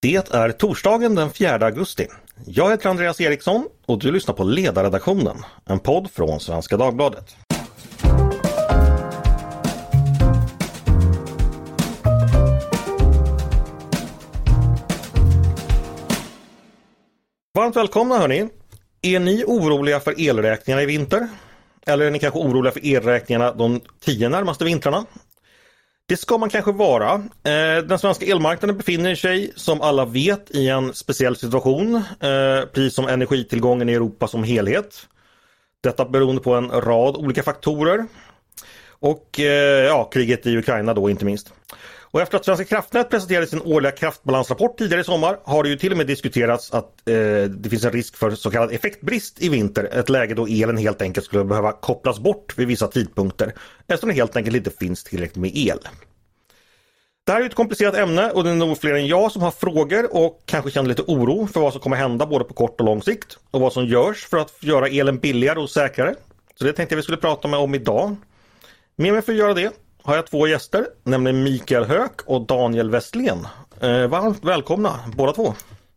Det är torsdagen den 4 augusti. Jag heter Andreas Eriksson och du lyssnar på Ledarredaktionen, en podd från Svenska Dagbladet. Varmt välkomna hörni! Är ni oroliga för elräkningarna i vinter? Eller är ni kanske oroliga för elräkningarna de tio närmaste vintrarna? Det ska man kanske vara. Eh, den svenska elmarknaden befinner sig som alla vet i en speciell situation. Eh, precis som energitillgången i Europa som helhet. Detta beroende på en rad olika faktorer. Och eh, ja, kriget i Ukraina då inte minst. Och efter att Svenska kraftnät presenterade sin årliga kraftbalansrapport tidigare i sommar har det ju till och med diskuterats att eh, det finns en risk för så kallad effektbrist i vinter. Ett läge då elen helt enkelt skulle behöva kopplas bort vid vissa tidpunkter eftersom det helt enkelt inte finns tillräckligt med el. Det här är ett komplicerat ämne och det är nog fler än jag som har frågor och kanske känner lite oro för vad som kommer hända både på kort och lång sikt och vad som görs för att göra elen billigare och säkrare. Så det tänkte jag vi skulle prata med om idag. Med mig för att göra det har jag två gäster, nämligen Mikael Höök och Daniel Westlén. Eh, varmt välkomna båda två.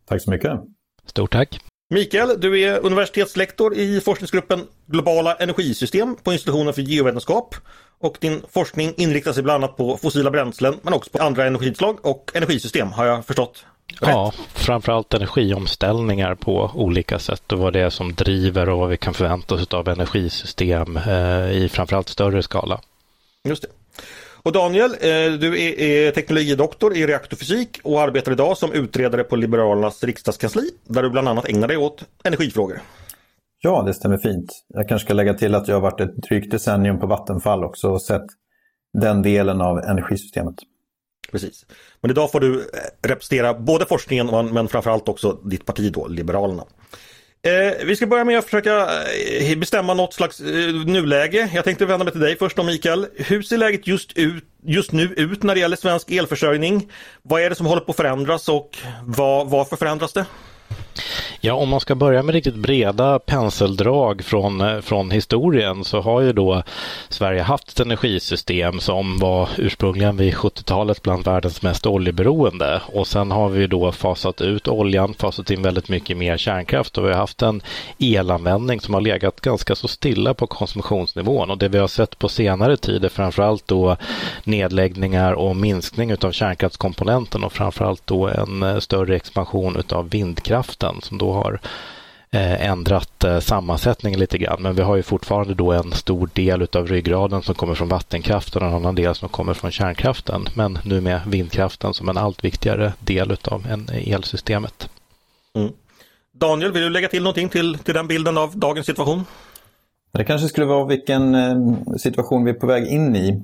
Tack så mycket. Stort tack. Mikael, du är universitetslektor i forskningsgruppen Globala energisystem på institutionen för geovetenskap. Och din forskning inriktar sig bland annat på fossila bränslen men också på andra energislag och energisystem har jag förstått. Rätt. Ja, framförallt energiomställningar på olika sätt och vad det är som driver och vad vi kan förvänta oss av energisystem eh, i framförallt större skala. Just det. Och Daniel, eh, du är teknologidoktor i reaktorfysik och arbetar idag som utredare på Liberalernas riksdagskansli där du bland annat ägnar dig åt energifrågor. Ja, det stämmer fint. Jag kanske ska lägga till att jag har varit ett drygt decennium på Vattenfall också och sett den delen av energisystemet. Precis. Men idag får du eh, representera både forskningen men framförallt också ditt parti då, Liberalerna. Eh, vi ska börja med att försöka eh, bestämma något slags eh, nuläge. Jag tänkte vända mig till dig först då Mikael. Hur ser läget just, ut, just nu ut när det gäller svensk elförsörjning? Vad är det som håller på att förändras och vad, varför förändras det? Ja, om man ska börja med riktigt breda penseldrag från, eh, från historien så har ju då Sverige haft ett energisystem som var ursprungligen vid 70-talet bland världens mest oljeberoende. Och sen har vi då fasat ut oljan, fasat in väldigt mycket mer kärnkraft och vi har haft en elanvändning som har legat ganska så stilla på konsumtionsnivån. Och det vi har sett på senare tid är framförallt då nedläggningar och minskning av kärnkraftskomponenten och framförallt då en eh, större expansion utav vindkraften som då har eh, ändrat eh, sammansättningen lite grann. Men vi har ju fortfarande då en stor del av ryggraden som kommer från vattenkraften och en annan del som kommer från kärnkraften. Men nu med vindkraften som en allt viktigare del av en elsystemet. Mm. Daniel, vill du lägga till någonting till, till den bilden av dagens situation? Det kanske skulle vara vilken eh, situation vi är på väg in i.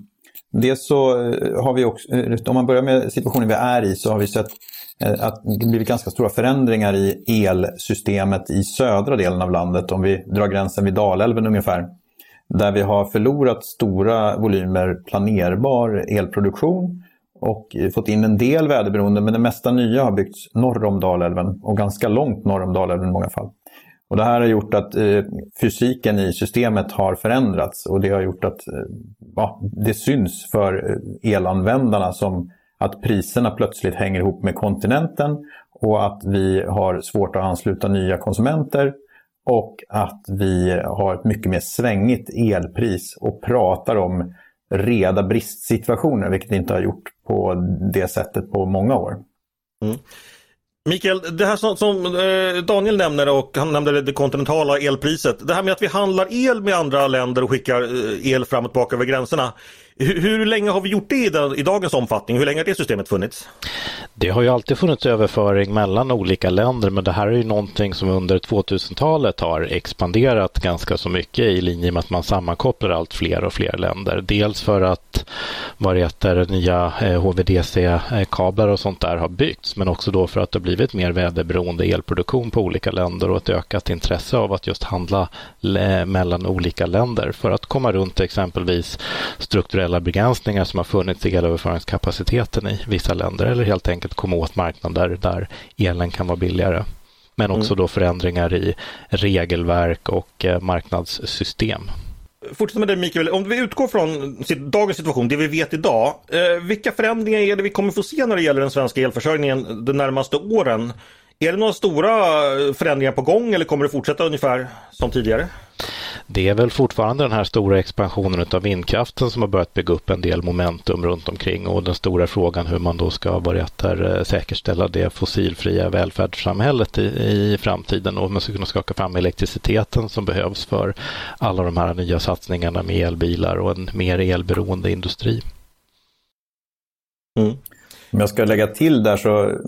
Dels så eh, har vi också, eh, om man börjar med situationen vi är i, så har vi sett eh, att det blivit ganska stora förändringar i elsystemet i södra delen av landet. Om vi drar gränsen vid Dalälven ungefär. Där vi har förlorat stora volymer planerbar elproduktion och fått in en del väderberoende men det mesta nya har byggts norr om Dalälven och ganska långt norr om Dalälven i många fall. Och det här har gjort att eh, fysiken i systemet har förändrats och det har gjort att eh, ja, det syns för eh, elanvändarna som att priserna plötsligt hänger ihop med kontinenten och att vi har svårt att ansluta nya konsumenter och att vi har ett mycket mer svängigt elpris och pratar om reda bristsituationer, vilket vi inte har gjort på det sättet på många år. Mm. Mikael, det här som, som eh, Daniel nämner och han nämnde det kontinentala elpriset. Det här med att vi handlar el med andra länder och skickar eh, el fram och tillbaka över gränserna. Hur, hur länge har vi gjort det i, den, i, dagens omfattning? Hur länge har det systemet funnits? Det har ju alltid funnits överföring mellan olika länder men det här är ju någonting som under 2000-talet har expanderat ganska så mycket i linje med att man sammankopplar allt fler och fler länder. Dels för att vad det heter, nya eh, HVDC-kablar och sånt där har byggts men också då för att det blivit mer väderberoende elproduktion på olika länder och ett ökat intresse av att just handla eh, mellan olika länder för att komma runt exempelvis strukturella strukturella begränsningar som har funnits i elöverföringskapaciteten i vissa länder eller helt enkelt komma åt marknader där elen kan vara billigare. Men också mm. då förändringar i regelverk och eh, marknadssystem. fortsätta med det Mikael, om vi utgår från dagens situation, det vi vet idag. Eh, vilka förändringar är det vi kommer få se när det gäller den svenska elförsörjningen de närmaste åren? Är det några stora förändringar på gång eller kommer det fortsätta ungefär som tidigare? Det är väl fortfarande den här stora expansionen av vindkraften som har börjat bygga upp en del momentum runt omkring och den stora frågan hur man då ska börja där, säkerställa det fossilfria välfärdssamhället i, i framtiden och man ska kunna skaka fram elektriciteten som behövs för alla de här nya satsningarna med elbilar och en mer elberoende industri. Mm. Om jag ska lägga till där så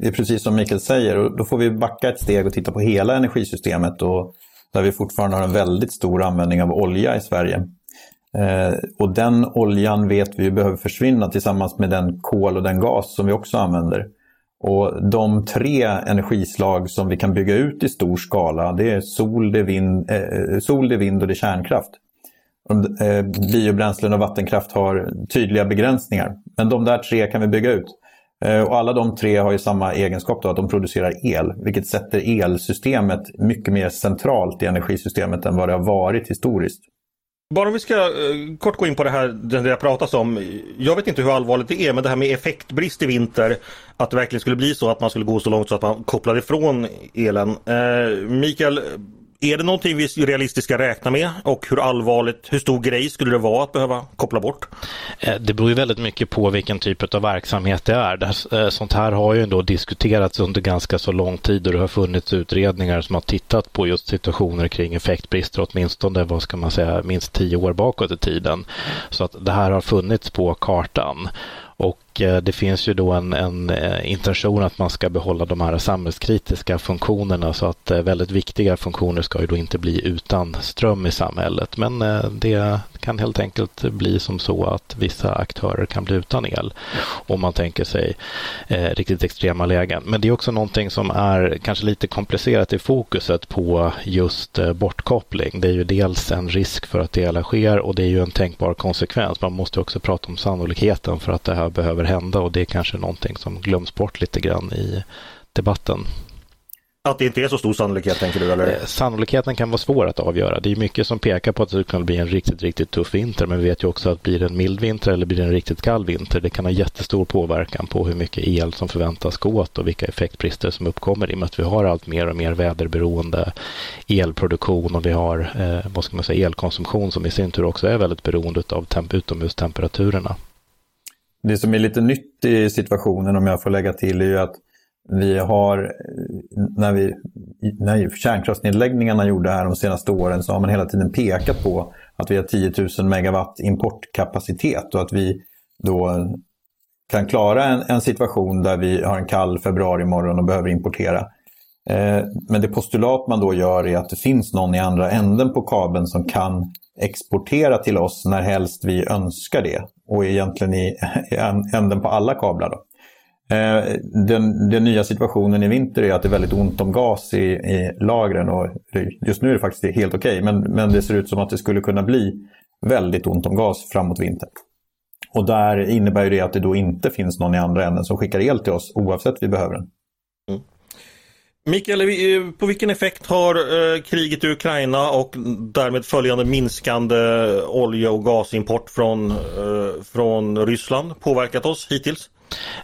det är precis som Mikael säger, då får vi backa ett steg och titta på hela energisystemet och där vi fortfarande har en väldigt stor användning av olja i Sverige. Eh, och den oljan vet vi behöver försvinna tillsammans med den kol och den gas som vi också använder. Och de tre energislag som vi kan bygga ut i stor skala det är sol, det är vind, eh, sol, det är vind och det är kärnkraft. Eh, biobränslen och vattenkraft har tydliga begränsningar. Men de där tre kan vi bygga ut. Eh, och alla de tre har ju samma egenskap då, att de producerar el, vilket sätter elsystemet mycket mer centralt i energisystemet än vad det har varit historiskt. Bara om vi ska eh, kort gå in på det här det det pratas om. Jag vet inte hur allvarligt det är men det här med effektbrist i vinter. Att det verkligen skulle bli så att man skulle gå så långt så att man kopplar ifrån elen. Eh, Mikael, är det någonting vi realistiskt ska räkna med och hur allvarligt, hur stor grej skulle det vara att behöva koppla bort? Eh, det beror ju väldigt mycket på vilken typ av verksamhet det är. Eh, sånt här har ju ändå diskuterats under ganska så lång tid och det har funnits utredningar som har tittat på just situationer kring effektbrister åtminstone, vad ska man säga, minst tio år bakåt i tiden. Så att det här har funnits på kartan. Och Eh, det finns ju då en, en, eh, intention att man ska behålla de här samhällskritiska funktionerna så att eh, väldigt viktiga funktioner ska ju då inte bli utan ström i samhället. Men det kan helt enkelt bli som så att vissa aktörer kan bli utan el om man tänker sig eh, riktigt extrema lägen. Men det är också någonting som är kanske lite komplicerat i fokuset på just eh, bortkoppling. Det är ju dels en risk för att det hela sker och det är ju en tänkbar konsekvens. Man måste också prata om sannolikheten för att det här behöver hända och det är kanske någonting som glöms bort lite grann i debatten. Att det inte är så stor sannolikhet tänker du? Eller? Eh, sannolikheten kan vara svår att avgöra. Det är mycket som pekar på att det kan bli en riktigt, riktigt tuff vinter. Men vi vet ju också att blir det en mild vinter eller blir det en riktigt kall vinter, det kan ha jättestor påverkan på hur mycket el som förväntas gå åt och vilka effektbrister som uppkommer i och med att vi har allt mer och mer väderberoende elproduktion och vi har eh, vad ska man säga, elkonsumtion som i sin tur också är väldigt beroende av temp utomhustemperaturerna. Det som är lite nytt i situationen, om jag får lägga till, är ju att vi har, när, vi, när kärnkraftsnedläggningarna gjorde här de senaste åren så har man hela tiden pekat på att vi har 10 000 megawatt importkapacitet och att vi då kan klara en, en situation där vi har en kall februari morgon och behöver importera. Eh, men det postulat man då gör är att det finns någon i andra änden på kabeln som kan exportera till oss när helst vi önskar det. Och egentligen i, i änden på alla kablar. Då. Eh, den, den, nya situationen i vinter är att det är väldigt ont om gas i, i lagren. Och just nu är det faktiskt helt okej, okay, men, men det ser ut som att det skulle kunna bli väldigt ont om gas framåt vintern. Och där innebär det att det då inte finns någon i andra änden som skickar el till oss oavsett vi behöver den. Mikael, eh, på vilken effekt har eh, kriget i Ukraina och därmed följande minskande eh, olje och gasimport från, från Ryssland påverkat oss hittills?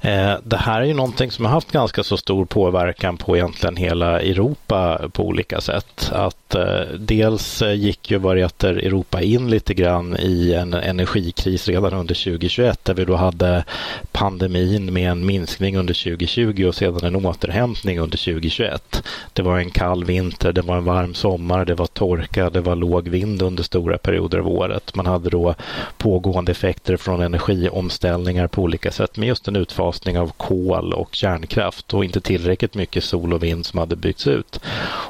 Eh, det här är ju någonting som har haft ganska så stor påverkan på egentligen hela Europa på olika sätt. Att eh, dels eh, gick ju vad Europa in lite grann i en energikris redan under 2021 där vi då hade pandemin med en minskning under 2020 och sedan en återhämtning under 2021. Det var en kall vinter, det var en varm sommar, det var torka, det var låg vind under stora perioder av året. Man hade då pågående effekter från energiomställningar på olika sätt Men just en utfasning av kol och kärnkraft och inte tillräckligt mycket sol och vind som hade byggts ut.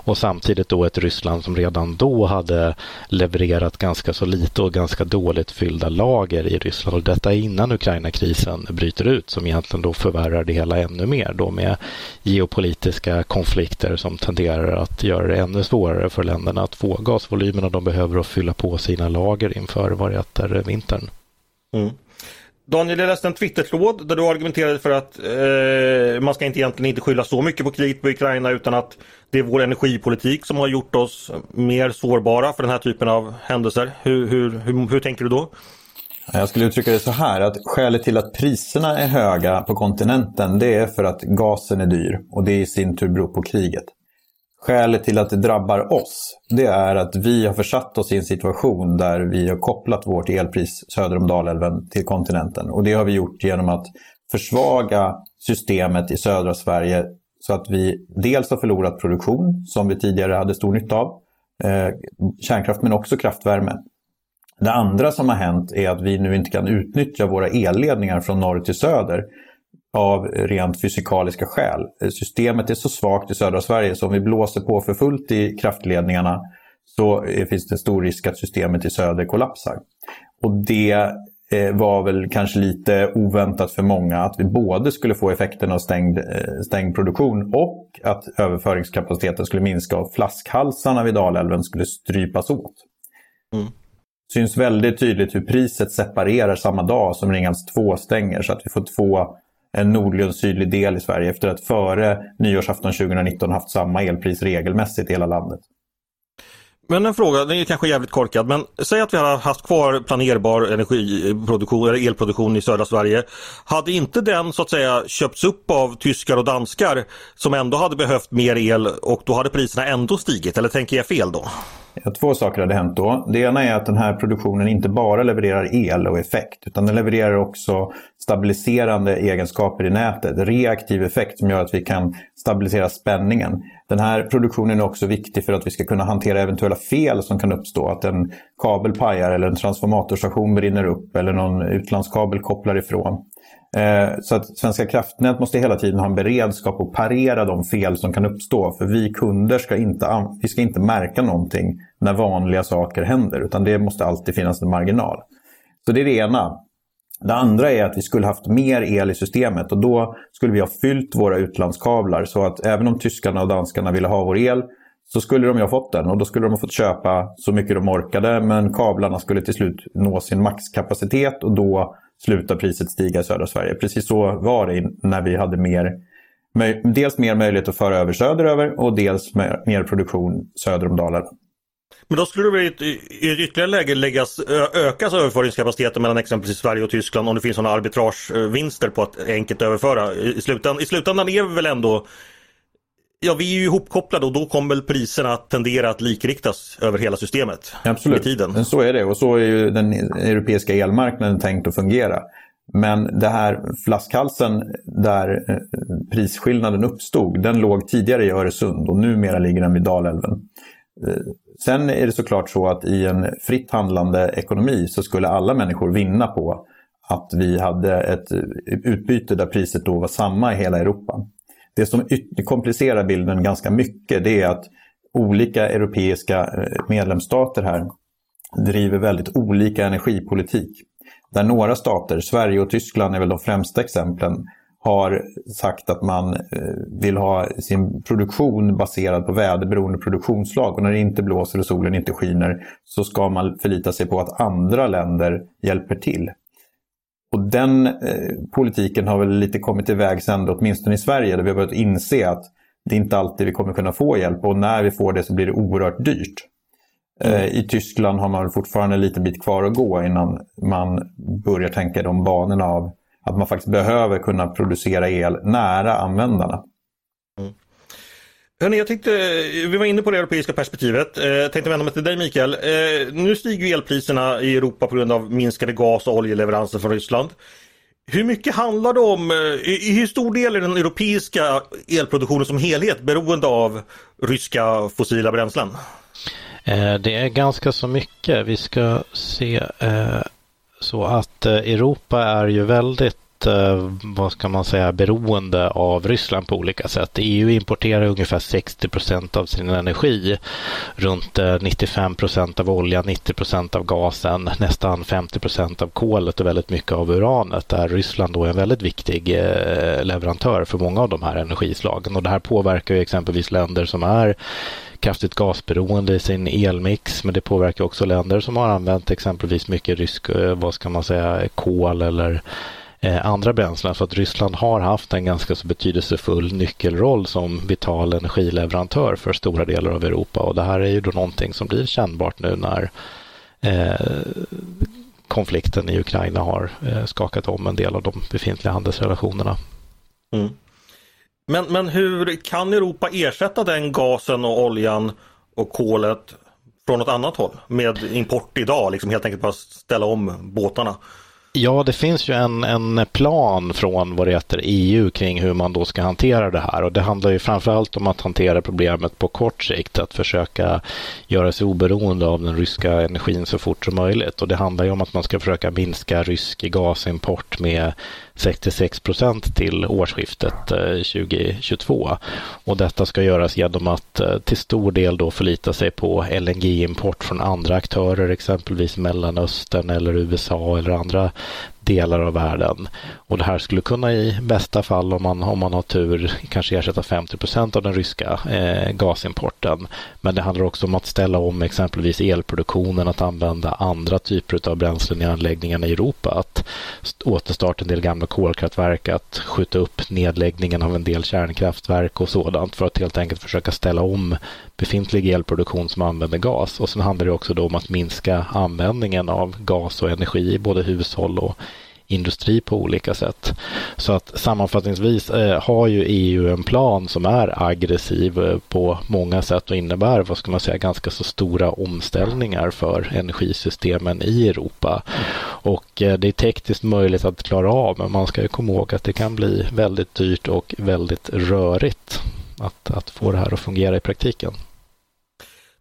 Och samtidigt då ett Ryssland som redan då hade levererat ganska så lite och ganska dåligt fyllda lager i Ryssland. Och detta är innan Ukraina-krisen bryter ut som egentligen då förvärrar det hela ännu mer då med geopolitiska konflikter som tenderar att göra det ännu svårare för länderna att få gasvolymerna de behöver att fylla på sina lager inför vad det vintern. Mm. Daniel, jag läste en Twitter-tråd där du argumenterade för att eh, man ska inte egentligen inte skylla så mycket på kriget på Ukraina utan att det är vår energipolitik som har gjort oss mer sårbara för den här typen av händelser. Hur, hur, hur, hur tänker du då? Jag skulle uttrycka det så här att skälet till att priserna är höga på kontinenten det är för att gasen är dyr och det i sin tur beror på kriget. Skälet till att det drabbar oss det är att vi har försatt oss i en situation där vi har kopplat vårt elpris söder om Dalälven till kontinenten. Och det har vi gjort genom att försvaga systemet i södra Sverige så att vi dels har förlorat produktion som vi tidigare hade stor nytta av, eh, kärnkraft men också kraftvärme. Det andra som har hänt är att vi nu inte kan utnyttja våra elledningar från norr till söder av rent fysikaliska skäl. Systemet är så svagt i södra Sverige så om vi blåser på för fullt i kraftledningarna så finns det stor risk att systemet i söder kollapsar. Och det eh, var väl kanske lite oväntat för många att vi både skulle få effekten av stängd, eh, stängd produktion och att överföringskapaciteten skulle minska och flaskhalsarna vid Dalälven skulle strypas åt. Mm syns väldigt tydligt hur priset separerar samma dag som Ringhals 2 stänger så att vi får två en nordlig och sydlig del i Sverige efter att före nyårsafton 2019 haft samma elpris regelmässigt i hela landet. Men en fråga, den är kanske jävligt korkad, men säg att vi hade haft kvar planerbar energiproduktion eller elproduktion i södra Sverige. Hade inte den så att säga köpts upp av tyskar och danskar som ändå hade behövt mer el och då hade priserna ändå stigit? Eller tänker jag fel då? Ja, två saker hade hänt då. Det ena är att den här produktionen inte bara levererar el och effekt utan den levererar också stabiliserande egenskaper i nätet. Reaktiv effekt som gör att vi kan stabilisera spänningen. Den här produktionen är också viktig för att vi ska kunna hantera eventuella fel som kan uppstå. Att en kabel pajar eller en transformatorstation brinner upp eller någon utlandskabel kopplar ifrån. Eh, så att Svenska kraftnät måste hela tiden ha en beredskap och parera de fel som kan uppstå. För vi kunder ska inte, vi ska inte märka någonting när vanliga saker händer. Utan det måste alltid finnas en marginal. Så det är det ena. Det andra är att vi skulle haft mer el i systemet och då skulle vi ha fyllt våra utlandskablar så att även om tyskarna och danskarna ville ha vår el så skulle de ju ha fått den och då skulle de ha fått köpa så mycket de orkade men kablarna skulle till slut nå sin maxkapacitet och då slutar priset stiga i södra Sverige. Precis så var det när vi hade mer, dels mer möjlighet att föra över söderöver och dels mer produktion söder om Dalarna. Men då skulle det i ett, ytterligare läge läggas, ökas överföringskapaciteten mellan exempelvis Sverige och Tyskland om det finns sådana arbitragevinster på att enkelt överföra. I slutändan, I slutändan är vi väl ändå Ja, vi är ju ihopkopplade och då kommer väl priserna att tendera att likriktas över hela systemet. Absolut, tiden. så är det och så är ju den europeiska elmarknaden tänkt att fungera. Men det här flaskhalsen där eh, prisskillnaden uppstod, den låg tidigare i Öresund och numera ligger den vid Dalälven. Sen är det såklart så att i en fritt handlande ekonomi så skulle alla människor vinna på att vi hade ett utbyte där priset då var samma i hela Europa. Det som komplicerar bilden ganska mycket det är att olika europeiska eh, medlemsstater här driver väldigt olika energipolitik. Där några stater, Sverige och Tyskland är väl de främsta exemplen, har sagt att man eh, vill ha sin produktion baserad på väderberoende produktionslag. Och när det inte blåser och solen inte skiner så ska man förlita sig på att andra länder hjälper till. Och den eh, politiken har väl lite kommit till vägs ände, åtminstone i Sverige, där vi har börjat inse att det är inte alltid vi kommer kunna få hjälp och när vi får det så blir det oerhört dyrt. Mm. I Tyskland har man fortfarande en liten bit kvar att gå innan man börjar tänka de banorna av att man faktiskt behöver kunna producera el nära användarna. Hörrni, jag tänkte, vi var inne på det europeiska perspektivet. Eh, jag tänkte vända mig till dig Mikael. Eh, nu stiger elpriserna i Europa på grund av minskade gas och oljeleveranser från Ryssland. Hur mycket handlar det om, eh, i hur stor del är den europeiska elproduktionen som helhet beroende av ryska fossila bränslen? Det är ganska så mycket. Vi ska se så att eh, Europa är ju väldigt eh, vad ska man säga, beroende av Ryssland på olika sätt. EU importerar ungefär 60 procent av sin energi, runt eh, 95 procent av oljan, 90 procent av gasen, nästan 50 procent av kolet och väldigt mycket av uranet, där Ryssland då är en väldigt viktig leverantör för många av de här energislagen. Och det här påverkar ju exempelvis länder som är kraftigt gasberoende i sin elmix men det påverkar också länder som har använt exempelvis mycket rysk, eh, vad ska man säga, kol eller eh, andra bränslen. Så att Ryssland har haft en ganska så betydelsefull nyckelroll som vital energileverantör för stora delar av Europa och det här är ju då någonting som blir kännbart nu när eh, konflikten i Ukraina har eh, skakat om en del av de befintliga handelsrelationerna. Mm. Men, men hur kan Europa ersätta den gasen och oljan och kolet från något annat håll med import idag? Liksom helt enkelt bara ställa om båtarna. Ja, det finns ju en, en plan från vad det heter EU kring hur man då ska hantera det här och det handlar ju framförallt om att hantera problemet på kort sikt, att försöka göra sig oberoende av den ryska energin så fort som möjligt och det handlar ju om att man ska försöka minska rysk gasimport med 66 procent till årsskiftet eh, 2022. Och detta ska göras genom att eh, till stor del då förlita sig på LNG-import från andra aktörer, exempelvis Mellanöstern eller USA eller andra delar av världen. Och det här skulle kunna i bästa fall, om man, om man har tur, kanske ersätta 50 procent av den ryska eh, gasimporten. Men det handlar också om att ställa om exempelvis elproduktionen, att använda andra typer av bränslen i anläggningarna i Europa, att återstarta en del gamla kolkraftverk, att skjuta upp nedläggningen av en del kärnkraftverk och sådant för att helt enkelt försöka ställa om befintlig elproduktion som använder gas. Och sen handlar det också då om att minska användningen av gas och energi i både hushåll och industri på olika sätt. Så att sammanfattningsvis eh, har ju EU en plan som är aggressiv eh, på många sätt och innebär, vad ska man säga, ganska så stora omställningar för energisystemen i Europa. Och eh, det är tekniskt möjligt att klara av, men man ska ju komma ihåg att det kan bli väldigt dyrt och väldigt rörigt att, att få det här att fungera i praktiken.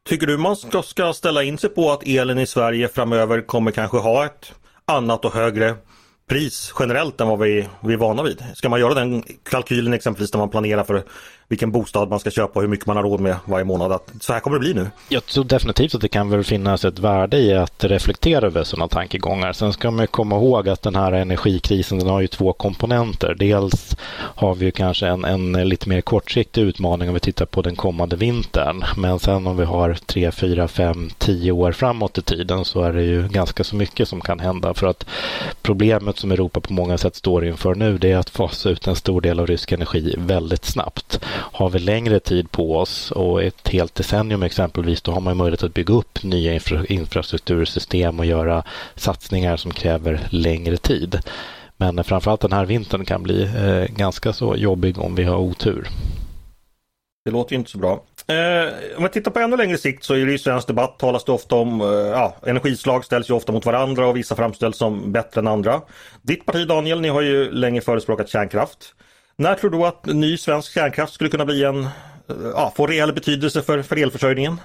Tycker du man ska, ska ställa in sig på att elen i Sverige framöver kommer kanske ha ett annat och högre pris generellt än vad vi, vi är vana vid? Ska man göra den kalkylen exempelvis när man planerar för vilken bostad man ska köpa och hur mycket man har råd med varje månad. Att så här kommer det bli nu. Jag tror definitivt att det kan väl finnas ett värde i att reflektera över sådana tankegångar. Sen ska man komma ihåg att den här energikrisen den har ju två komponenter. Dels har vi kanske en, en lite mer kortsiktig utmaning om vi tittar på den kommande vintern. Men sen om vi har tre, fyra, fem, tio år framåt i tiden så är det ju ganska så mycket som kan hända. För att problemet som Europa på många sätt står inför nu det är att fasa ut en stor del av rysk energi väldigt snabbt. Har vi längre tid på oss och ett helt decennium exempelvis, då har man möjlighet att bygga upp nya infra infrastruktursystem och göra satsningar som kräver längre tid. Men framförallt den här vintern kan bli eh, ganska så jobbig om vi har otur. Det låter inte så bra. Eh, om vi tittar på ännu längre sikt så är det i svensk debatt talas det ofta om eh, ja, energislag ställs ju ofta mot varandra och vissa framställs som bättre än andra. Ditt parti Daniel, ni har ju länge förespråkat kärnkraft. När tror du att ny svensk kärnkraft skulle kunna bli en, eh, ja, få reell betydelse för, för elförsörjningen?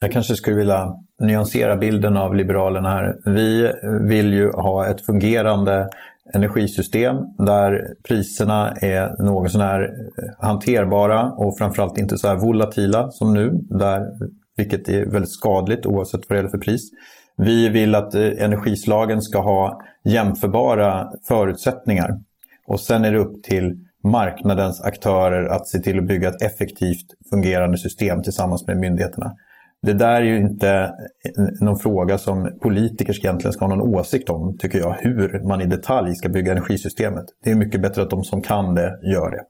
Jag kanske skulle vilja nyansera bilden av Liberalerna här. Vi vill ju ha ett fungerande energisystem där priserna är något sånär eh, hanterbara och framförallt inte så här volatila som nu, där, vilket är väldigt skadligt oavsett vad det gäller för pris. Vi vill att eh, energislagen ska ha jämförbara förutsättningar och sen är det upp till marknadens aktörer att se till att bygga ett effektivt fungerande system tillsammans med myndigheterna. Det där är ju inte någon fråga som politiker egentligen ska ha någon åsikt om, tycker jag, hur man i detalj ska bygga energisystemet. Det är mycket bättre att de som kan det gör det.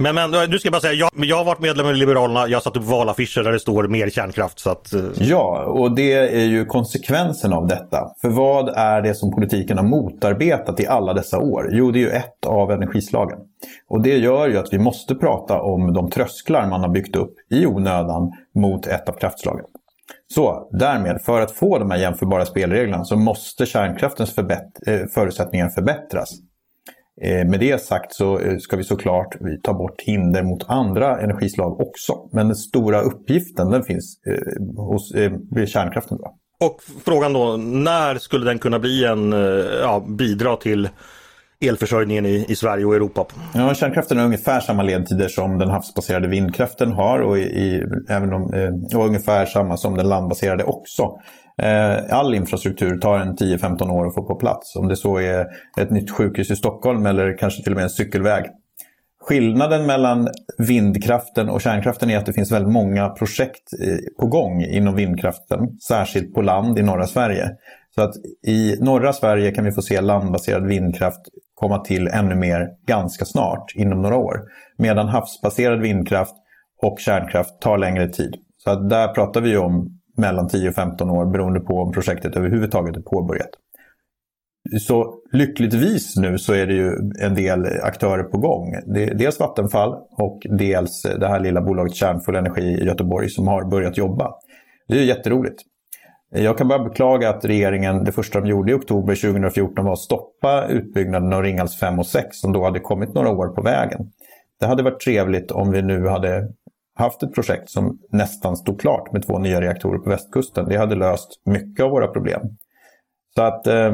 Men, men du ska bara säga, jag, jag har varit medlem i Liberalerna. Jag har satt upp valaffischer där det står mer kärnkraft. Så att. Eh. Ja, och det är ju konsekvensen av detta. För vad är det som politiken har motarbetat i alla dessa år? Jo, det är ju ett av energislagen. Och det gör ju att vi måste prata om de trösklar man har byggt upp i onödan mot ett av kraftslagen. Så därmed, för att få de här jämförbara spelreglerna så måste kärnkraftens förbätt- eh, förutsättningar förbättras. Eh, med det sagt så eh, ska vi såklart ta bort hinder mot andra energislag också. Men den stora uppgiften den finns eh, hos kärnkraften. Då. Och frågan då, när skulle den kunna bli en, ja, bidra till elförsörjningen i, i Sverige och Europa? Ja, kärnkraften har ungefär samma ledtider som den havsbaserade vindkraften har och, i, även om, eh, och ungefär samma som den landbaserade också. Eh, all infrastruktur tar en 10-15 år att få på plats. Om det så är ett nytt sjukhus i Stockholm eller kanske till och med en cykelväg. Skillnaden mellan vindkraften och kärnkraften är att det finns väldigt många projekt eh, på gång inom vindkraften, särskilt på land i norra Sverige. Så att i norra Sverige kan vi få se landbaserad vindkraft komma till ännu mer ganska snart, inom några år. Medan havsbaserad vindkraft och kärnkraft tar längre tid. Så att där pratar vi om mellan 10 och 15 år beroende på om projektet överhuvudtaget är påbörjat. Så lyckligtvis nu så är det ju en del aktörer på gång. Dels Vattenfall och dels det här lilla bolaget Kärnfull Energi i Göteborg som har börjat jobba. Det är jätteroligt. Jag kan bara beklaga att regeringen, det första de gjorde i oktober 2014 var att stoppa utbyggnaden av Ringhals 5 och 6 som då hade kommit några år på vägen. Det hade varit trevligt om vi nu hade haft ett projekt som nästan stod klart med två nya reaktorer på västkusten. Det hade löst mycket av våra problem. Så att eh,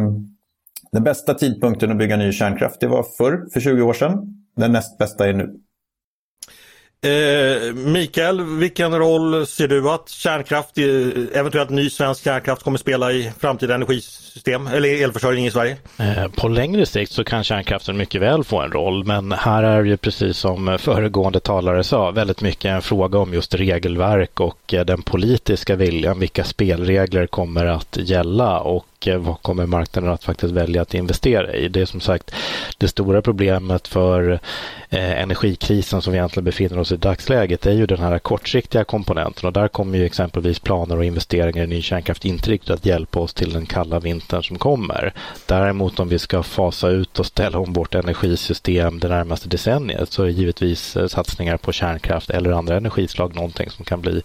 den bästa tidpunkten att bygga ny kärnkraft det var förr, för 20 år sedan. Den näst bästa är nu. Eh, Mikael, vilken roll ser du att kärnkraft, eh, eventuellt ny svensk kärnkraft kommer spela i framtida energisystem eller elförsörjning i Sverige? Eh, på längre sikt så kan kärnkraften mycket väl få en roll men här är det ju precis som föregående talare sa väldigt mycket en fråga om just regelverk och eh, den politiska viljan. Vilka spelregler kommer att gälla och och vad kommer marknaden att faktiskt välja att investera i? Det är som sagt det stora problemet för eh, energikrisen som vi egentligen befinner oss i dagsläget är ju den här kortsiktiga komponenten och där kommer ju exempelvis planer och investeringar i ny kärnkraft inte riktigt att hjälpa oss till den kalla vintern som kommer. Däremot om vi ska fasa ut och ställa om vårt energisystem det närmaste decenniet så är givetvis eh, satsningar på kärnkraft eller andra energislag någonting som kan bli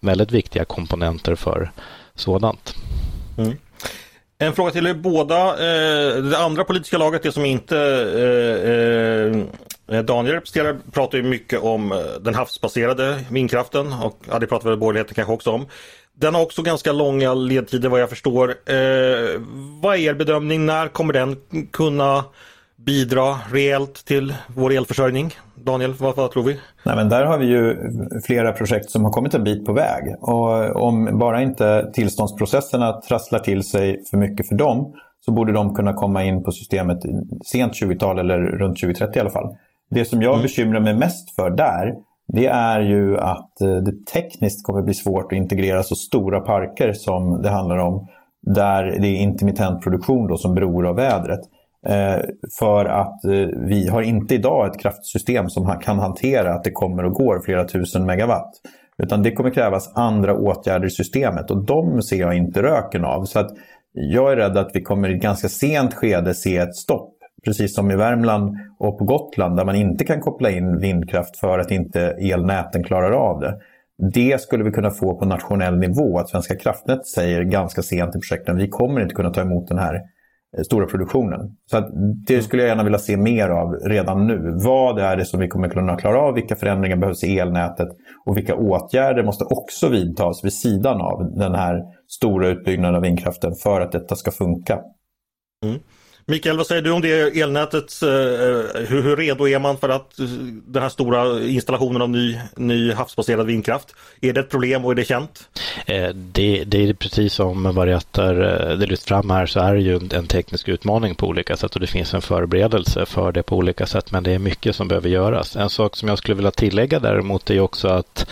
väldigt viktiga komponenter för sådant. Mm. En fråga till er båda. Eh, det andra politiska laget, det som inte eh, eh, Daniel representerar, pratar ju mycket om den havsbaserade vindkraften och ja, det pratar väl borgerligheten kanske också om. Den har också ganska långa ledtider vad jag förstår. vad är er bedömning? När kommer den kunna bidra rejält till vår elförsörjning? Daniel, vad, vad, tror vi? Nej, men där har vi ju flera projekt som har kommit en bit på väg. Och om bara inte tillståndsprocesserna trasslar till sig för mycket för dem så borde de kunna komma in på systemet sent 20-tal eller runt 2030 i alla fall. Det som jag mm. bekymrar mig mest för där det är ju att eh, det tekniskt kommer bli svårt att integrera så stora parker som det handlar om där det är intermittent produktion då som beror av vädret. Eh, för att eh, vi har inte idag ett kraftsystem som kan hantera att det kommer och går flera tusen megawatt. Utan det kommer krävas andra åtgärder i systemet och de ser jag inte röken av. Så att jag är rädd att vi kommer i ett ganska sent skede se ett stopp. Precis som i Värmland och på Gotland där man inte kan koppla in vindkraft för att inte elnäten klarar av det. Det skulle vi kunna få på nationell nivå. Att Svenska kraftnät säger ganska sent i projekten vi kommer inte kunna ta emot den här stora produktionen. Så det skulle jag gärna vilja se mer av redan nu. Vad är det som vi kommer kunna klara av? Vilka förändringar behövs i elnätet? Och vilka åtgärder måste också vidtas vid sidan av den här stora utbyggnaden av vindkraften för att detta ska funka? Mm. Mikael, vad säger du om det elnätet? Eh, eh, hur, hur, redo är man för att eh, den här stora installationen av ny, ny havsbaserad vindkraft? Är det ett problem och är det känt? Det, det är precis som vad det lyft fram här så är det ju en teknisk utmaning på olika sätt och det finns en förberedelse för det på olika sätt men det är mycket som behöver göras. En sak som jag skulle vilja tillägga däremot är också att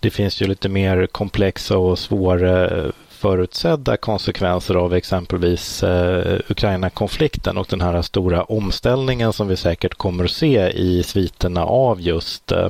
det finns ju lite mer komplexa och svåra oförutsedda konsekvenser av exempelvis eh, Ukraina-konflikten och den här stora omställningen som vi säkert kommer att se i sviterna av just eh,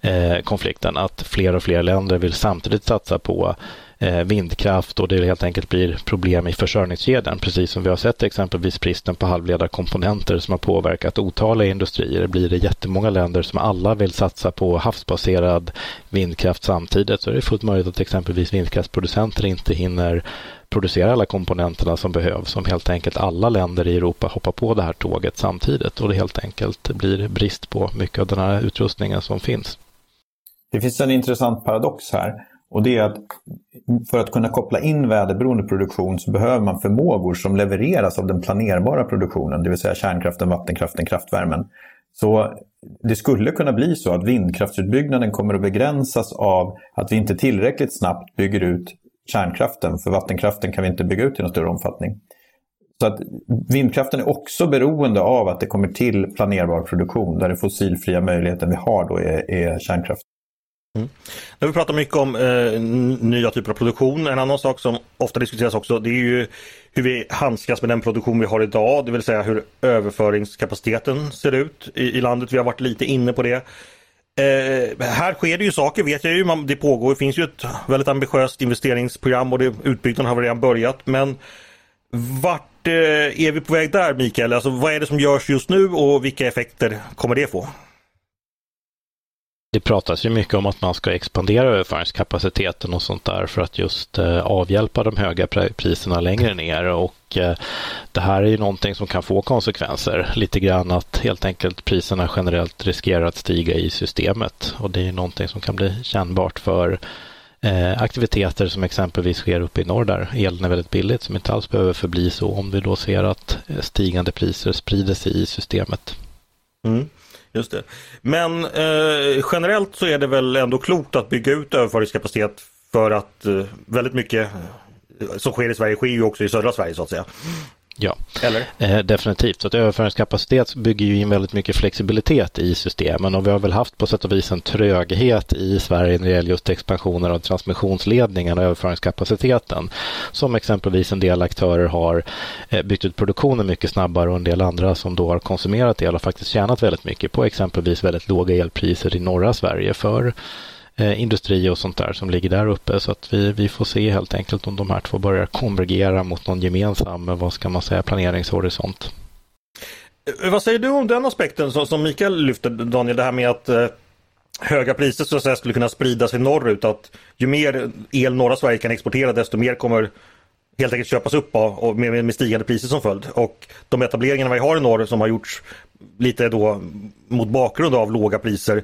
eh, konflikten. Att fler och fler länder vill samtidigt satsa på Eh, vindkraft och det helt enkelt blir problem i försörjningskedjan. Precis som vi har sett exempelvis bristen på halvledarkomponenter som har påverkat otaliga industrier. Blir det jättemånga länder som alla vill satsa på havsbaserad vindkraft samtidigt så är det fullt möjligt att exempelvis vindkraftsproducenter inte hinner producera alla komponenterna som behövs om helt enkelt alla länder i Europa hoppar på det här tåget samtidigt och det helt enkelt blir brist på mycket av den här utrustningen som finns. Det finns en intressant paradox här. Och det är att för att kunna koppla in väderberoende produktion så behöver man förmågor som levereras av den planerbara produktionen, det vill säga kärnkraften, vattenkraften, kraftvärmen. Så det skulle kunna bli så att vindkraftsutbyggnaden kommer att begränsas av att vi inte tillräckligt snabbt bygger ut kärnkraften, för vattenkraften kan vi inte bygga ut i någon större omfattning. Så att vindkraften är också beroende av att det kommer till planerbar produktion där den fossilfria möjligheten vi har då är, är kärnkraft. Mm. När vi pratar mycket om eh, nya typer av produktion, en annan sak som ofta diskuteras också det är ju hur vi handskas med den produktion vi har idag, det vill säga hur överföringskapaciteten ser ut i, i landet. Vi har varit lite inne på det. Eh, här sker det ju saker vet jag ju, man, det pågår, det finns ju ett väldigt ambitiöst investeringsprogram och det, utbyggnaden har redan börjat men vart eh, är vi på väg där Mikael? Alltså vad är det som görs just nu och vilka effekter kommer det få? Det pratas ju mycket om att man ska expandera överföringskapaciteten och sånt där för att just eh, avhjälpa de höga priserna längre ner och eh, det här är ju någonting som kan få konsekvenser. Lite grann att helt enkelt priserna generellt riskerar att stiga i systemet och det är någonting som kan bli kännbart för eh, aktiviteter som exempelvis sker uppe i norr där elen är väldigt billigt som inte alls behöver förbli så om vi då ser att stigande priser sprider sig i systemet. Mm. Just det. Men eh, generellt så är det väl ändå klokt att bygga ut överföringskapacitet för att eh, väldigt mycket eh, som sker i Sverige sker ju också i södra Sverige så att säga. Ja, eh, definitivt. Så att överföringskapacitet bygger ju in väldigt mycket flexibilitet i systemen och vi har väl haft på sätt och vis en tröghet i Sverige när det gäller just expansioner av transmissionsledningen och överföringskapaciteten. Som exempelvis en del aktörer har eh, byggt ut produktionen mycket snabbare och en del andra som då har konsumerat el har faktiskt tjänat väldigt mycket på exempelvis väldigt låga elpriser i norra Sverige för eh, industri och sånt där som ligger där uppe. Så att vi, vi får se helt enkelt om de här två börjar konvergera mot någon gemensam, eh, vad ska man säga, planeringshorisont. Eh, vad säger du om den aspekten som, som Mikael lyfter Daniel, det här med att eh, höga priser så att säga, skulle kunna sprida sig norrut. Att ju mer el norra Sverige kan exportera desto mer kommer helt enkelt köpas upp av och med, med stigande priser som följd. Och de etableringarna vi har i norr som har gjorts lite då mot bakgrund av låga priser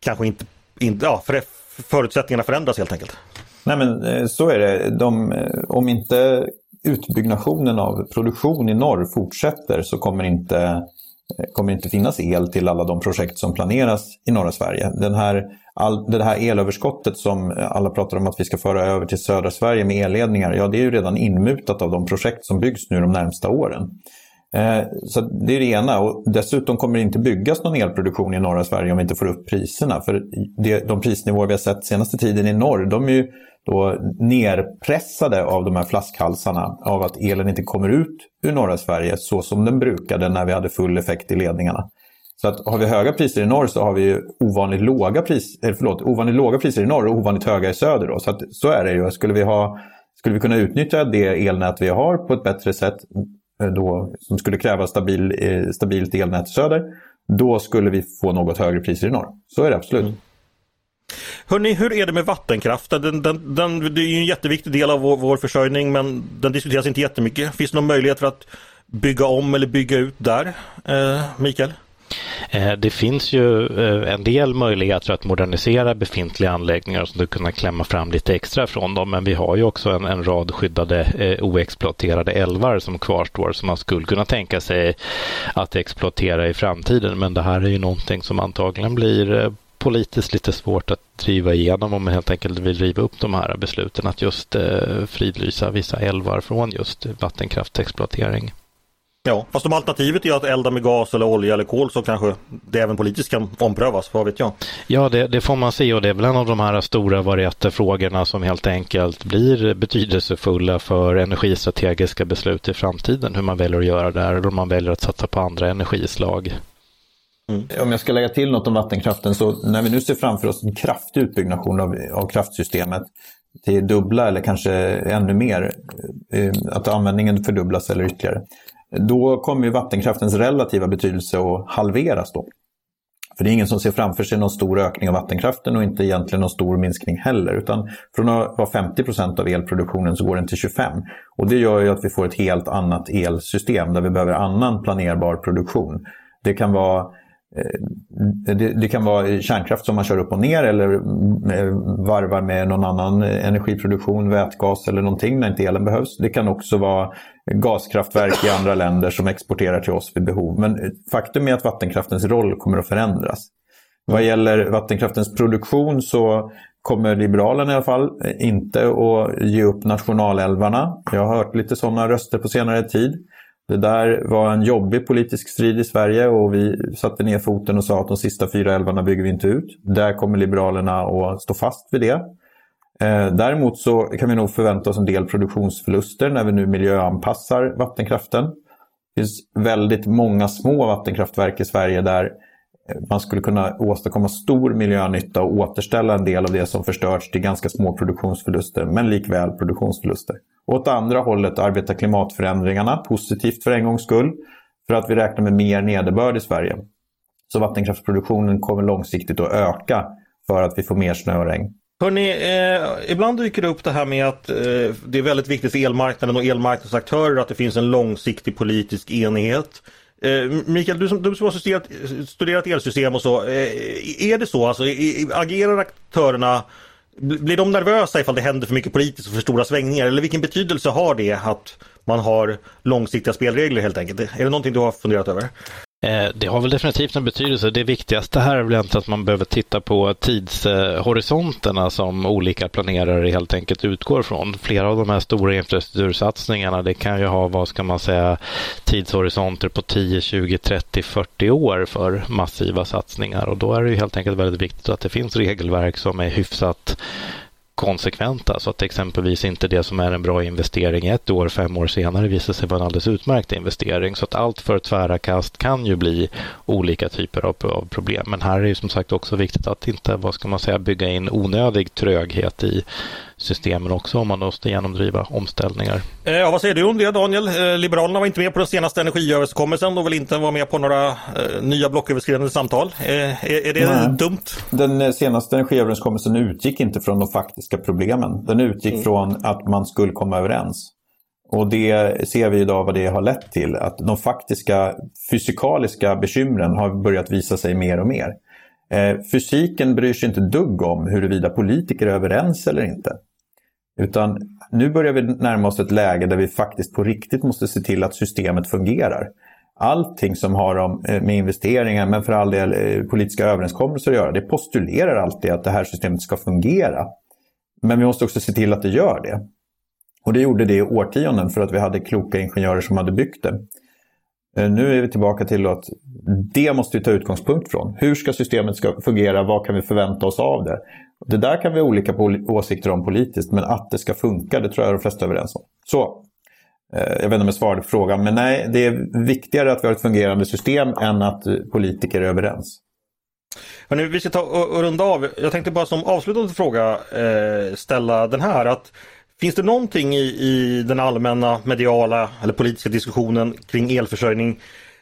kanske inte inte, ja, för förutsättningarna förändras helt enkelt. Nej men eh, så är det. De, eh, om inte utbyggnationen av produktion i norr fortsätter så kommer inte eh, kommer inte finnas el till alla de projekt som planeras i norra Sverige. Den här, all, det här elöverskottet som alla pratar om att vi ska föra över till södra Sverige med elledningar, ja det är ju redan inmutat av de projekt som byggs nu de närmsta åren. Eh, så det är det ena. Och dessutom kommer det inte byggas någon elproduktion i norra Sverige om vi inte får upp priserna. För det, de prisnivåer vi har sett senaste tiden i norr, de är ju då nerpressade av de här flaskhalsarna. Av att elen inte kommer ut ur norra Sverige så som den brukade när vi hade full effekt i ledningarna. Så att har vi höga priser i norr så har vi ovanligt låga, pris, eh, förlåt, ovanligt låga priser i norr och ovanligt höga i söder. Då. Så, att, så är det ju. Skulle vi, ha, skulle vi kunna utnyttja det elnät vi har på ett bättre sätt Eh, då, som skulle kräva stabil, eh, stabilt elnät söder, då skulle vi få något högre priser i norr. Så är det absolut. Mm. Hörrni, hur är det med vattenkraften? Den, den, den, det är ju en jätteviktig del av vår, vår försörjning men den diskuteras inte jättemycket. Finns det någon möjlighet för att bygga om eller bygga ut där? Eh, Mikael? Eh, det finns ju eh, en del möjligheter att modernisera befintliga anläggningar och så kunna klämma fram lite extra från dem. Men vi har ju också en, en rad skyddade eh, oexploaterade älvar som kvarstår som man skulle kunna tänka sig att exploatera i framtiden. Men det här är ju någonting som antagligen blir eh, politiskt lite svårt att driva igenom om man helt enkelt vill riva upp de här besluten att just fridlysa vissa älvar från just vattenkraftsexploatering. Ja, fast om alternativet är att elda med gas eller olja eller kol så kanske det även politiskt kan omprövas, vad vet jag? Ja, det, det får man se och det är väl en av de här stora varietterfrågorna som helt enkelt blir betydelsefulla för energistrategiska beslut i framtiden, hur man väljer att göra där eller om man väljer att satsa på andra energislag. Mm. Om jag ska lägga till något om vattenkraften så när vi nu ser framför oss en kraftig utbyggnation av, av kraftsystemet till dubbla eller kanske ännu mer, eh, att användningen fördubblas eller ytterligare då kommer ju vattenkraftens relativa betydelse att halveras då. För det är ingen som ser framför sig någon stor ökning av vattenkraften och inte egentligen någon stor minskning heller. Utan från att vara 50 procent av elproduktionen så går den till 25. Och det gör ju att vi får ett helt annat elsystem där vi behöver annan planerbar produktion. Det kan vara eh, det, det, kan vara kärnkraft som man kör upp och ner eller eh, varvar med någon annan energiproduktion, vätgas eller någonting när inte elen behövs. Det kan också vara gaskraftverk i andra länder som exporterar till oss vid behov. Men faktum är att vattenkraftens roll kommer att förändras. Vad gäller vattenkraftens produktion så kommer Liberalerna i alla fall inte att ge upp nationalälvarna. Jag har hört lite sådana röster på senare tid. Det där var en jobbig politisk strid i Sverige och vi satte ner foten och sa att de sista fyra älvarna bygger vi inte ut. Där kommer Liberalerna att stå fast vid det. Eh, däremot så kan vi nog förvänta oss en del produktionsförluster när vi nu miljöanpassar vattenkraften. Det finns väldigt många små vattenkraftverk i Sverige där eh, man skulle kunna åstadkomma stor miljönytta och återställa en del av det som förstörts till ganska små produktionsförluster, men likväl produktionsförluster. Och åt andra hållet arbetar klimatförändringarna positivt för en gångs skull, för att vi räknar med mer nederbörd i Sverige. Så vattenkraftsproduktionen kommer långsiktigt att öka för att vi får mer snö och regn. Hörrni, eh, ibland dyker det upp det här med att eh, det är väldigt viktigt för elmarknaden och elmarknadsaktörer att det finns en långsiktig politisk enighet. Eh, Mikael, du som, du som har studerat, studerat elsystem och så. Eh, är det så? Alltså, agerar aktörerna blir de nervösa ifall det händer för mycket politiskt och för stora svängningar? Eller vilken betydelse har det att man har långsiktiga spelregler helt enkelt? Är det någonting du har funderat över? Eh, det har väl definitivt en betydelse. Det viktigaste här är väl egentligen att man behöver titta på tidshorisonterna som olika planerare helt enkelt utgår från. Flera av de här stora infrastruktursatsningarna, det kan ju ha, vad ska man säga, tidshorisonter på 10, 20, 30, 40 år för massiva satsningar och då är det ju helt enkelt väldigt viktigt att det finns regelverk som är hyfsat konsekventa så att exempelvis inte det som är en bra investering ett år, fem år senare visar sig vara en alldeles utmärkt investering. Så att allt för tvära kast kan ju bli olika typer av, av problem. Men här är det som sagt också viktigt att inte, vad ska man säga, bygga in onödig tröghet i systemen också om man måste genomdriva omställningar. Eh, ja, vad säger du om det Daniel? Eh, Liberalerna var inte med på den senaste energiöverenskommelsen och vill inte vara med på några eh, nya blocköverskridande samtal. Är, är det Nej. dumt? Den senaste energiöverenskommelsen utgick inte från de faktiska problemen. Den utgick mm. från att man skulle komma överens. Och det ser vi idag vad det har lett till. Att de faktiska fysikaliska bekymren har börjat visa sig mer och mer. Eh, fysiken bryr sig inte dugg om huruvida politiker är överens eller inte. Utan nu börjar vi närma oss ett läge där vi faktiskt på riktigt måste se till att systemet fungerar. Allting som har eh, med investeringar, men för all del eh, politiska överenskommelser att göra, det postulerar alltid att det här systemet ska fungera. Men vi måste också se till att det gör det. Och det gjorde det i årtionden för att vi hade kloka ingenjörer som hade byggt det. Eh, nu är vi tillbaka till att det måste vi ta utgångspunkt från. Hur ska systemet ska fungera? Vad kan vi förvänta oss av det? Det där kan vi ha olika åsikter om politiskt, men att det ska funka, det tror jag de flesta är överens om. Så, eh, jag vet inte om jag svarade på frågan, men nej, det är viktigare att vi har ett fungerande system än att politiker är överens. Hörrni, vi ska ta och runda av. Jag tänkte bara som avslutande fråga eh, ställa den här. att Finns det någonting i, i den allmänna mediala eller politiska diskussionen kring elförsörjning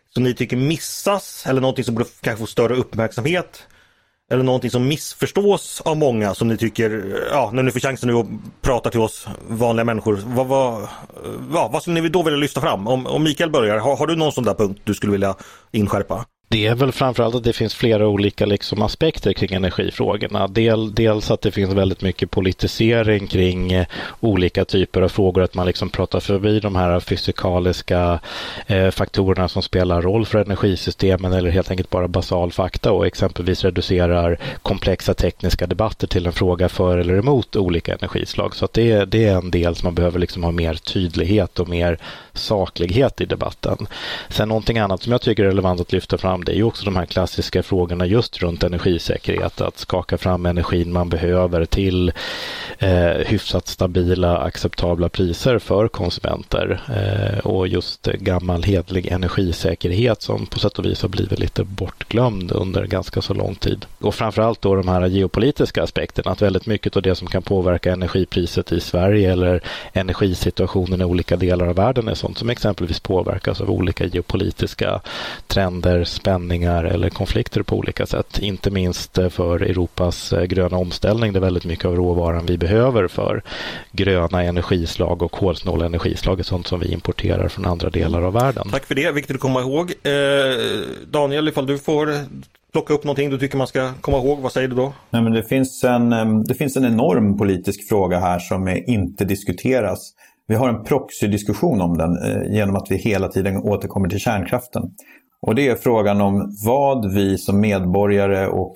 som ni tycker missas eller någonting som borde kanske få större uppmärksamhet? Eller någonting som missförstås av många som ni tycker, ja när ni får chansen nu att prata till oss vanliga människor. Vad, vad, ja, vad skulle ni då vilja lyfta fram? Om, om Mikael börjar, har, har du någon sån där punkt du skulle vilja inskärpa? Det är väl framförallt att det finns flera olika liksom aspekter kring energifrågorna. Del, dels att det finns väldigt mycket politisering kring eh, olika typer av frågor, att man liksom pratar förbi de här fysikaliska eh, faktorerna som spelar roll för energisystemen eller helt enkelt bara basal fakta och exempelvis reducerar komplexa tekniska debatter till en fråga för eller emot olika energislag. Så att det, det är en del som man behöver liksom ha mer tydlighet och mer saklighet i debatten. Sen någonting annat som jag tycker är relevant att lyfta fram det är ju också de här klassiska frågorna just runt energisäkerhet. Att skaka fram energin man behöver till eh, hyfsat stabila acceptabla priser för konsumenter. Eh, och just gammal hedlig energisäkerhet som på sätt och vis har blivit lite bortglömd under ganska så lång tid. Och framförallt då de här geopolitiska aspekterna. Att väldigt mycket av det som kan påverka energipriset i Sverige eller energisituationen i olika delar av världen är sånt som exempelvis påverkas av olika geopolitiska trender, spänningar eller konflikter på olika sätt. Inte minst eh, för Europas eh, gröna omställning där väldigt mycket av råvaran vi behöver för gröna energislag och kolsnåla energislag är sånt som vi importerar från andra delar av världen. Tack för det, viktigt att komma ihåg. Eh, Daniel, ifall du får plocka upp någonting du tycker man ska komma ihåg, vad säger du då? Nej, men det, finns en, det finns en enorm politisk fråga här som inte diskuteras. Vi har en proxydiskussion om den eh, genom att vi hela tiden återkommer till kärnkraften. Och det är frågan om vad vi som medborgare och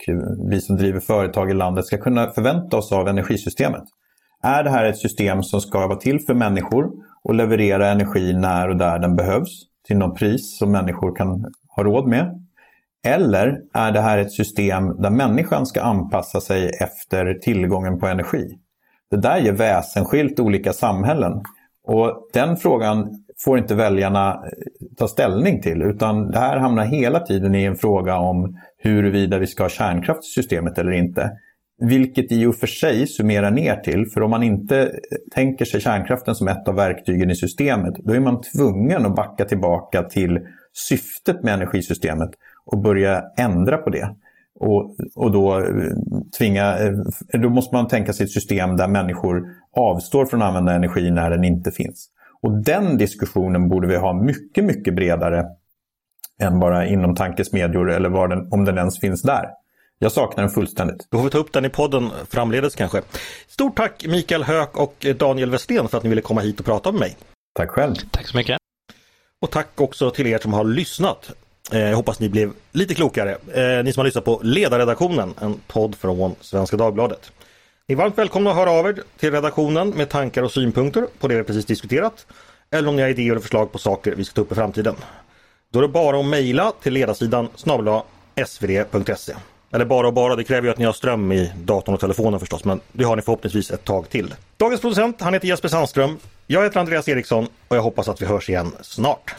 vi som driver företag i landet ska kunna förvänta oss av energisystemet. Är det här ett system som ska vara till för människor och leverera energi när och där den behövs? till något pris som människor kan ha råd med? Eller är det här ett system där människan ska anpassa sig efter tillgången på energi? Det där ger väsensskilt olika samhällen. Och den frågan får inte väljarna eh, ta ställning till utan det här hamnar hela tiden i en fråga om huruvida vi ska ha kärnkraft i systemet eller inte. Vilket i och för sig summerar ner till, för om man inte eh, tänker sig kärnkraften som ett av verktygen i systemet, då är man tvungen att backa tillbaka till syftet med energisystemet och börja ändra på det. Och, och då, eh, tvinga, då måste man tänka sig ett system där människor avstår från att använda energi när den inte finns. Och den diskussionen borde vi ha mycket, mycket bredare än bara inom tankesmedjor eller var den, om den ens finns där. Jag saknar den fullständigt. Då får vi ta upp den i podden framledes kanske. Stort tack Mikael Höök och Daniel Westén för att ni ville komma hit och prata med mig. Tack själv. Tack så mycket. Och tack också till er som har lyssnat. Eh, jag hoppas ni blev lite klokare. Eh, ni som har lyssnat på Ledarredaktionen, en podd från Svenska Dagbladet. Ni är varmt välkomna att höra av er till redaktionen med tankar och synpunkter på det vi precis diskuterat. Eller om ni har idéer och förslag på saker vi ska ta upp i framtiden. Då är det bara att mejla till ledarsidan snabla svd.se. Eller bara och bara, det kräver ju att ni har ström i datorn och telefonen förstås, men det har ni förhoppningsvis ett tag till. Dagens producent, han heter Jesper Sandström. Jag heter Andreas Eriksson och jag hoppas att vi hörs igen snart.